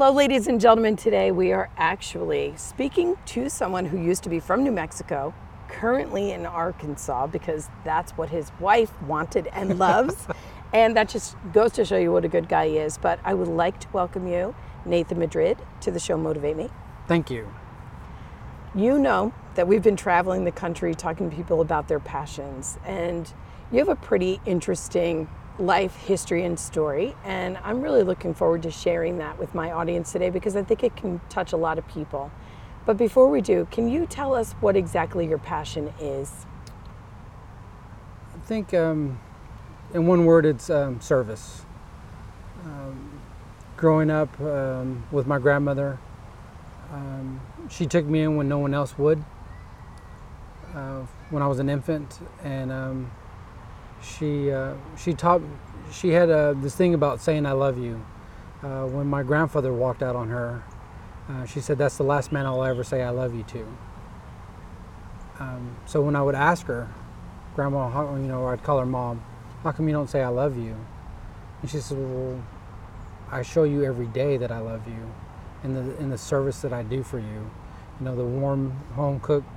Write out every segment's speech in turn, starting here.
Hello, ladies and gentlemen. Today we are actually speaking to someone who used to be from New Mexico, currently in Arkansas, because that's what his wife wanted and loves. and that just goes to show you what a good guy he is. But I would like to welcome you, Nathan Madrid, to the show Motivate Me. Thank you. You know that we've been traveling the country talking to people about their passions, and you have a pretty interesting life history and story. And I'm really looking forward to sharing that with my audience today because I think it can touch a lot of people. But before we do, can you tell us what exactly your passion is? I think, um, in one word, it's um, service. Um, growing up um, with my grandmother, um, she took me in when no one else would. Uh, when I was an infant, and um, she uh, she taught she had uh, this thing about saying "I love you." Uh, when my grandfather walked out on her, uh, she said, "That's the last man I'll ever say I love you to." Um, so when I would ask her, Grandma, how, you know, I'd call her Mom, how come you don't say I love you? And she said, Well, I show you every day that I love you, in the in the service that I do for you. You know, the warm home cooked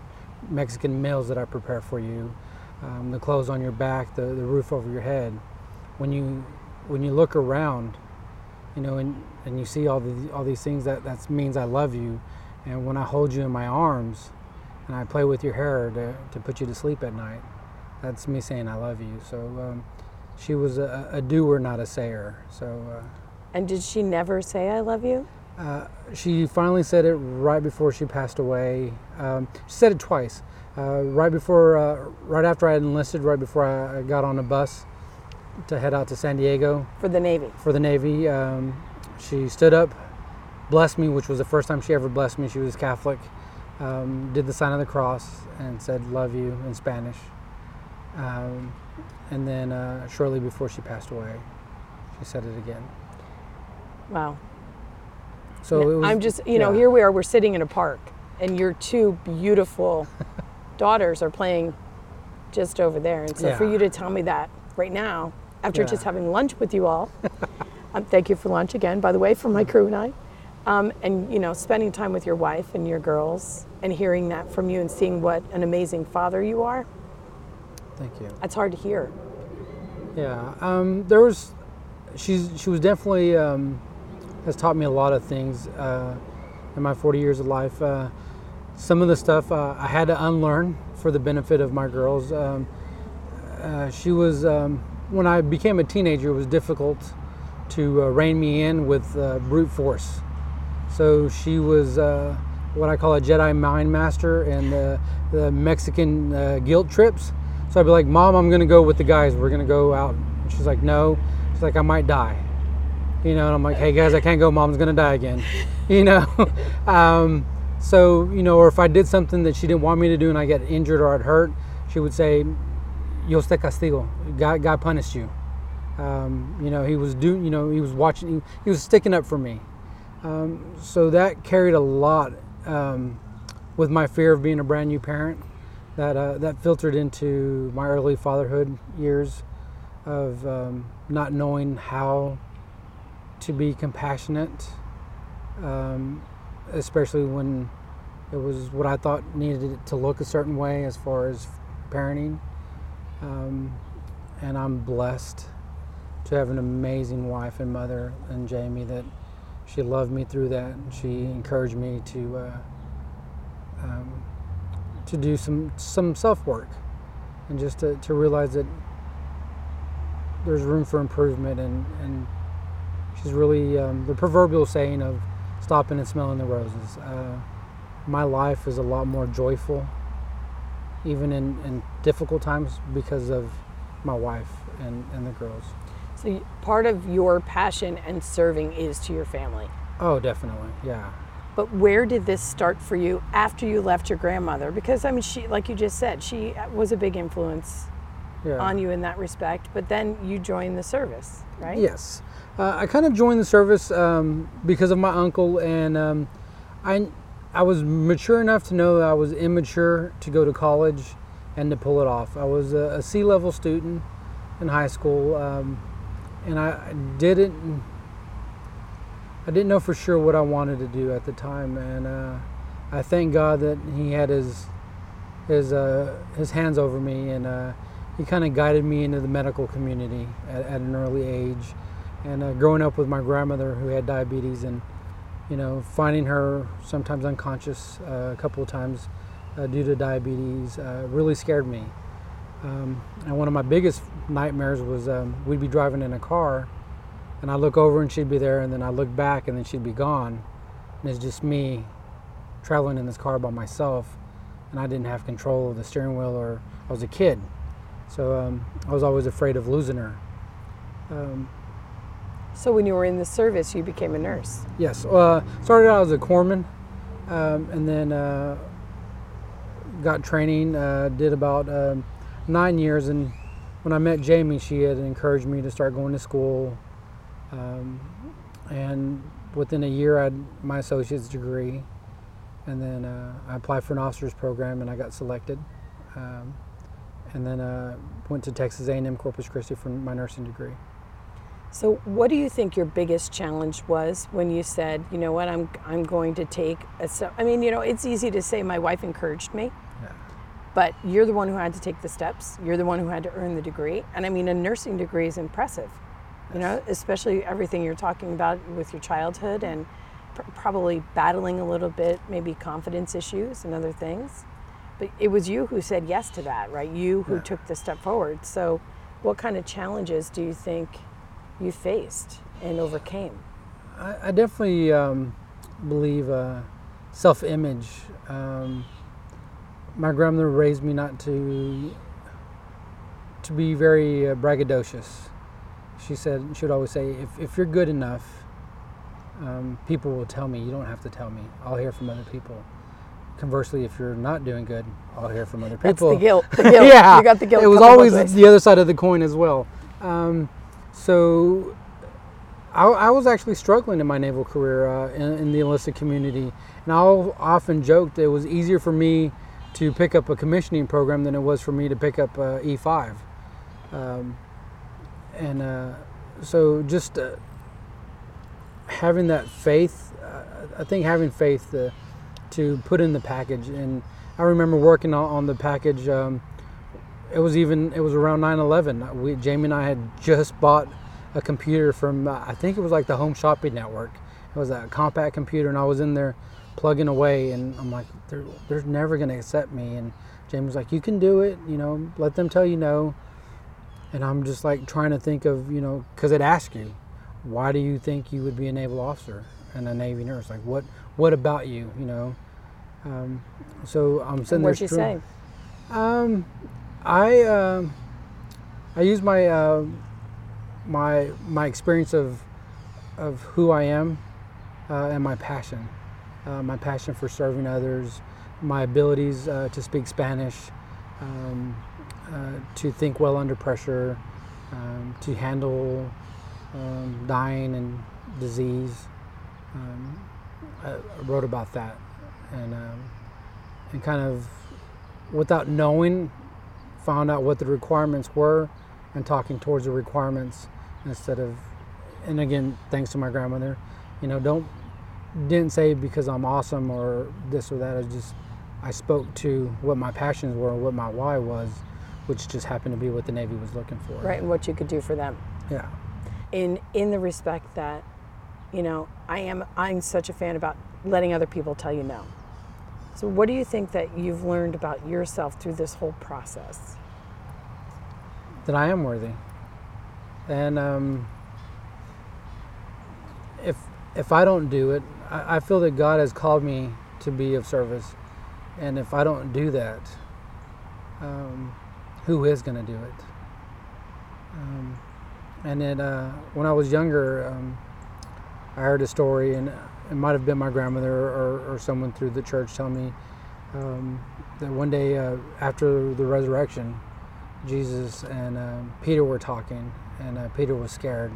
Mexican meals that I prepare for you, um, the clothes on your back, the, the roof over your head. When you when you look around, you know, and, and you see all the all these things that that means I love you. And when I hold you in my arms, and I play with your hair to, to put you to sleep at night, that's me saying I love you. So um, she was a, a doer, not a sayer. So. Uh, And did she never say I love you? uh, she finally said it right before she passed away. Um, she said it twice. Uh, right before, uh, right after I had enlisted, right before I, got on a bus to head out to San Diego For the Navy. for the Navy, um, she stood up, blessed me, which was the first time she ever blessed me. She was Catholic. Um, did the sign of the cross and said "Love you" in Spanish. Um, and then uh, shortly before she passed away, she said it again. Wow. So it was, I'm just, you know, yeah. here we are, we're sitting in a park, and you're two beautiful daughters are playing just over there. And so for you to tell me that right now, after Yeah. just having lunch with you all, um, thank you for lunch again, by the way, for my crew and I, um, and, you know, spending time with your wife and your girls and hearing that from you and seeing what an amazing father you are, Thank you. that's hard to hear. Yeah, um, there was. She's she was definitely um, has taught me a lot of things uh, in my 40 years of life. Uh, some of the stuff uh, I had to unlearn for the benefit of my girls. Um, uh, she was um, when I became a teenager. It was difficult to uh, rein me in with uh, brute force. So she was uh, what I call a Jedi mind master and the, Mexican uh, guilt trips. So I'd be like, Mom, I'm gonna go with the guys. We're gonna go out. And she's like, No. She's like, I might die. You know, and I'm like, Hey guys, I can't go. Mom's gonna die again. You know. um, so you know, or if I did something that she didn't want me to do and I get injured or I'd hurt, she would say, Dios te castigo. God, God punished you. Um, you know, he was doing. You know, he was watching. He, he was sticking up for me. Um, so that carried a lot um, with my fear of being a brand new parent. That uh, that filtered into my early fatherhood years of um, not knowing how to be compassionate, um, especially when it was what I thought needed to look a certain way as far as parenting. Um, and I'm blessed to have an amazing wife and mother and Jamie that she loved me through that. She encouraged me to uh, um, to do some some self work and just to, to realize that there's room for improvement and, and she's really um, the proverbial saying of stopping and smelling the roses. Uh, my life is a lot more joyful, even in, in difficult times, because of my wife and, and the girls. So part of your passion and serving is to your family. Oh, definitely, yeah. But where did this start for you after you left your grandmother? Because I mean, she, like you just said, she was a big influence yeah. on you in that respect. But then you joined the service, right? Yes, uh, I kind of joined the service um, because of my uncle, and um, I I was mature enough to know that I was immature to go to college and to pull it off. I was a, a C level student in high school, um, and I didn't I didn't know for sure what I wanted to do at the time, and uh, I thank God that He had His His uh, His hands over me, and uh, He kind of guided me into the medical community at, at an early age. And uh, growing up with my grandmother who had diabetes, and you know, finding her sometimes unconscious uh, a couple of times uh, due to diabetes uh, really scared me. Um, and one of my biggest nightmares was um, we'd be driving in a car, and I look over and she'd be there, and then I look back and then she'd be gone, and it's just me traveling in this car by myself, and I didn't have control of the steering wheel, or I was a kid, so um, I was always afraid of losing her. Um, So when you were in the service, you became a nurse. Yes, uh, started out as a corpsman, um, and then uh, got training. Uh, did about um, nine years, and when I met Jamie, she had encouraged me to start going to school. Um, and within a year, I had my associate's degree, and then uh, I applied for an officers program, and I got selected. Um, and then uh, went to Texas A&M Corpus Christi for my nursing degree. So what do you think your biggest challenge was when you said, you know what, I'm I'm going to take a se- I mean, you know, it's easy to say my wife encouraged me, Yeah. but you're the one who had to take the steps. You're the one who had to earn the degree. And I mean, a nursing degree is impressive. You know, especially everything you're talking about with your childhood and pr- probably battling a little bit, maybe confidence issues and other things. But it was you who said yes to that, right? You who Yeah. took the step forward. So, what kind of challenges do you think you faced and overcame? I, I definitely um, believe uh, self-image. Um, my grandmother raised me not to to be very uh, braggadocious. She said she would always say, "If, if you're good enough, um, people will tell me. You don't have to tell me. I'll hear from other people." Conversely, if you're not doing good, I'll hear from other That's people. the guilt. The guilt. yeah, You got the guilt. It was always the other side of the coin as well. Um, so I, I was actually struggling in my naval career uh, in, in the enlisted community, and I often joked it was easier for me to pick up a commissioning program than it was for me to pick up uh, E5. Um, and uh, so just uh, having that faith, uh, I think having faith uh, to put in the package. And I remember working on, on the package. Um, it was even it was around 9/11. We Jamie and I had just bought a computer from uh, I think it was like the Home Shopping Network. It was a Compaq computer, and I was in there plugging away, and I'm like, they're, they're never gonna accept me. And Jamie was like, you can do it. You know, let them tell you no. And I'm just like trying to think of you know because it asks you, why do you think you would be a naval officer and a Navy nurse? Like what what about you? You know. Um, so I'm sitting And there. what'd you say? um, I um I use my uh, my my experience of of who I am uh, and my passion, uh, my passion for serving others, my abilities uh, to speak Spanish, um, uh, to think well under pressure, um, to handle um, dying and disease. Um, I wrote about that, and and kind of without knowing, found out what the requirements were, and talking towards the requirements instead of. And again, thanks to my grandmother, you know, don't didn't say because I'm awesome or this or that. I just I spoke to what my passions were, what my why was, which just happened to be what the Navy was looking for. Right, and what you could do for them. Yeah. in in the respect that you know i am i'm such a fan about letting other people tell you no so what do you think that you've learned about yourself through this whole process that I am worthy. And um, if if I don't do it, I, I feel that God has called me to be of service, and if I don't do that, um, who is going to do it? Um, and then uh, when I was younger, um, I heard a story, and it might have been my grandmother or, or someone through the church telling me um, that one day uh, after the resurrection, Jesus and um, Peter were talking, and uh, Peter was scared.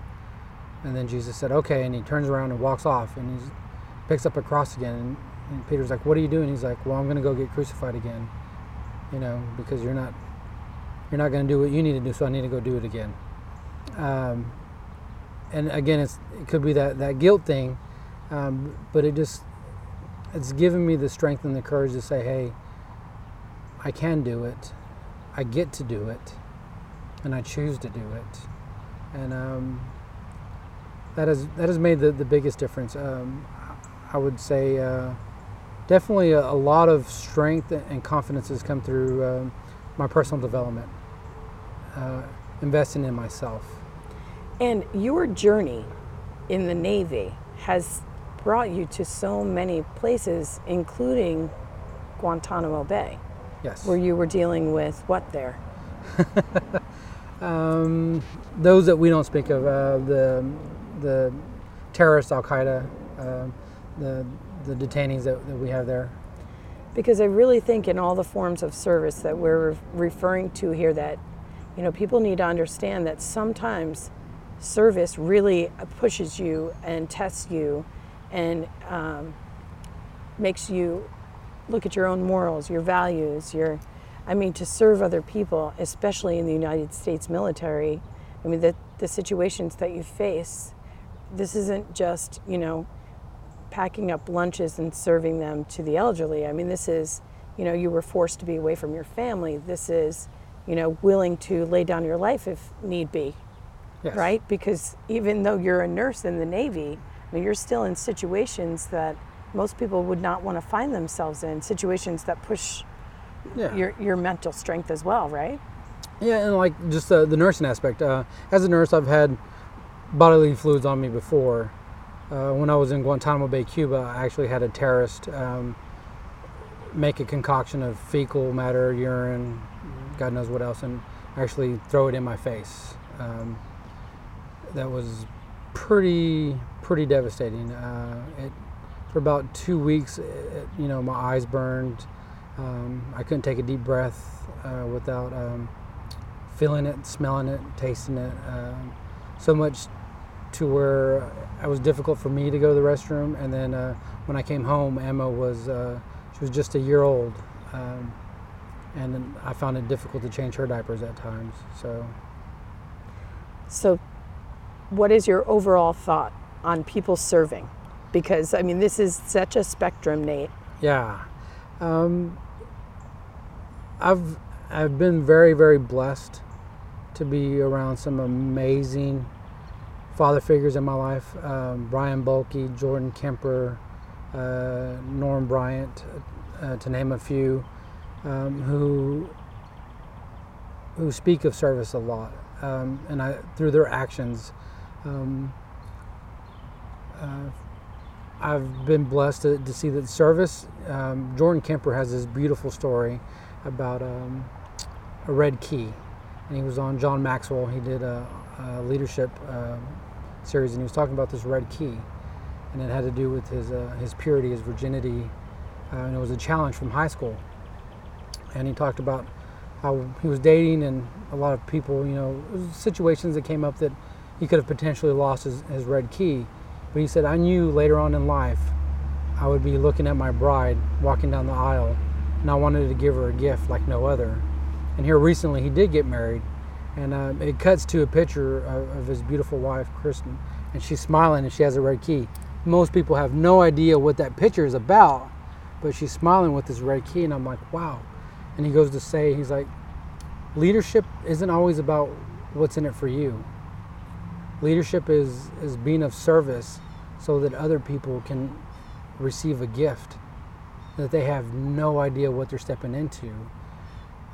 And then Jesus said, "Okay," and he turns around and walks off, and he picks up a cross again. And, and Peter's like, "What are you doing?" He's like, "Well, I'm going to go get crucified again, you know, because you're not you're not going to do what you need to do, so I need to go do it again." Um, and again, it's it could be that that guilt thing, um, but it just it's given me the strength and the courage to say, "Hey, I can do it. I get to do it, and I choose to do it." And um, that has that has made the, the biggest difference. Um, I would say uh, definitely a, a lot of strength and confidence has come through um, my personal development, uh, investing in myself. And your journey in the Navy has brought you to so many places, including Guantanamo Bay, Yes. where you were dealing with what there? Um, those that we don't speak of, uh, the the terrorists, Al Qaeda, uh, the the detainees that, that we have there. Because I really think in all the forms of service that we're re- referring to here, that you know people need to understand that sometimes service really pushes you and tests you, and um, makes you look at your own morals, your values, your I mean to serve other people, especially in the United States military. I mean the the situations that you face. This isn't just you know packing up lunches and serving them to the elderly. I mean, this is, you know, you were forced to be away from your family. This is, you know, willing to lay down your life if need be, Yes. right? Because even though you're a nurse in the Navy, I mean, you're still in situations that most people would not want to find themselves in, situations that push Yeah. your, your mental strength as well, right? Yeah, and like just uh, the nursing aspect. Uh, as a nurse, I've had bodily fluids on me before. Uh, when I was in Guantanamo Bay, Cuba, I actually had a terrorist um, make a concoction of fecal matter, urine, God knows what else, and actually throw it in my face. Um, that was pretty pretty devastating. Uh, it for about two weeks, it, you know, my eyes burned. Um, I couldn't take a deep breath uh, without um, feeling it, smelling it, tasting it. Um, so much to where it was difficult for me to go to the restroom. And then uh, when I came home, Emma was uh, she was just a year old, um, and I found it difficult to change her diapers at times. So So, what is your overall thought on people serving? Because, I mean, this is such a spectrum, Nate. yeah, um, I've I've been very very blessed to be around some amazing father figures in my life. Um, Brian Bulkey, Jordan Kemper, uh, Norm Bryant, uh, to name a few, um, who who speak of service a lot, um, and I through their actions. Um, uh, I've been blessed to, to see that service. Um, Jordan Kemper has this beautiful story about um, a red key, and he was on John Maxwell. He did a, a leadership uh, series, and he was talking about this red key, and it had to do with his uh, his purity, his virginity, uh, and it was a challenge from high school. And he talked about how he was dating, and a lot of people, you know, situations that came up that he could have potentially lost his, his red key. But he said, I knew later on in life I would be looking at my bride walking down the aisle, and I wanted to give her a gift like no other. And here recently, he did get married, and uh, it cuts to a picture of, of his beautiful wife, Kristen, and she's smiling and she has a red key. Most people have no idea what that picture is about, but she's smiling with this red key, and I'm like, wow. And he goes to say, he's like, leadership isn't always about what's in it for you. Leadership is, is being of service so that other people can receive a gift that they have no idea what they're stepping into.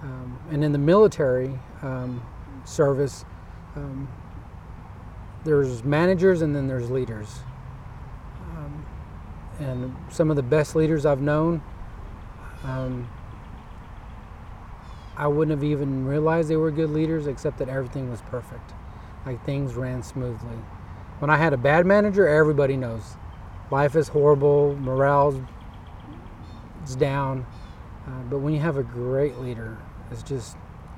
Um, and in the military um, service, um, there's managers and then there's leaders. Um, and some of the best leaders I've known, um, I wouldn't have even realized they were good leaders, except that everything was perfect. Like things ran smoothly. When I had a bad manager, everybody knows. Life is horrible, morale's is down. Uh, but when you have a great leader, it's just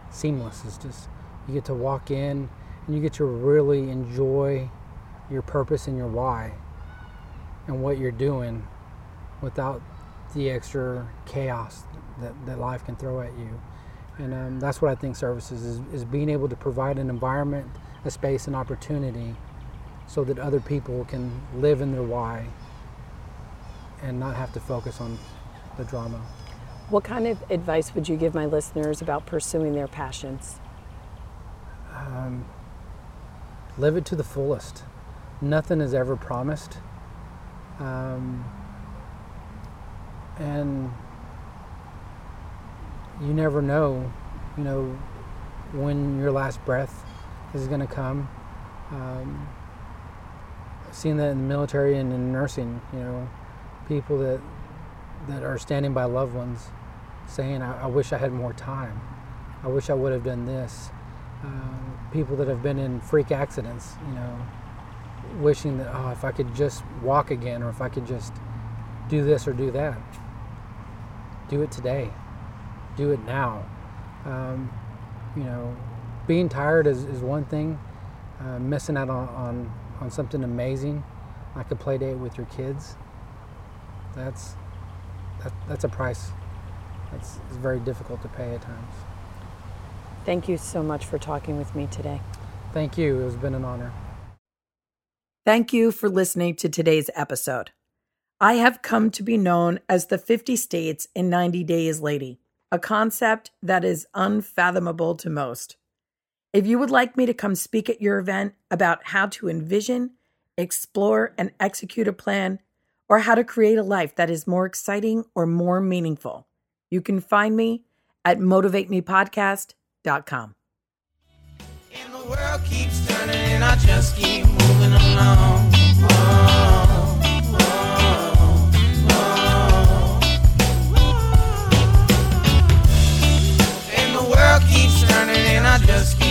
seamless. It's just, you get to walk in and you get to really enjoy your purpose and your why and what you're doing without the extra chaos that, that life can throw at you. And um, that's what I think services is, is being able to provide an environment, a space, and opportunity so that other people can live in their why and not have to focus on the drama. What kind of advice would you give my listeners about pursuing their passions? Um, live it to the fullest. Nothing is ever promised. Um, and you never know, you know, when your last breath is going to come. Um, seeing that in the military and in nursing, you know, people that that are standing by loved ones, saying, "I, I wish I had more time. I wish I would have done this." Uh, people that have been in freak accidents, you know, wishing that, oh, if I could just walk again, or if I could just do this or do that. Do it today. Do it now. Um, you know, being tired is, is one thing. Uh, missing out on, on, on something amazing, like a play date with your kids, that's, that, that's a price that's it's very difficult to pay at times. Thank you so much for talking with me today. Thank you. It has been an honor. Thank you for listening to today's episode. I have come to be known as the 50 States in 90 Days Lady, a concept that is unfathomable to most. If you would like me to come speak at your event about how to envision, explore, and execute a plan, or how to create a life that is more exciting or more meaningful, you can find me at motivatemepodcast.com. And the world keeps turning and I just keep moving along. Just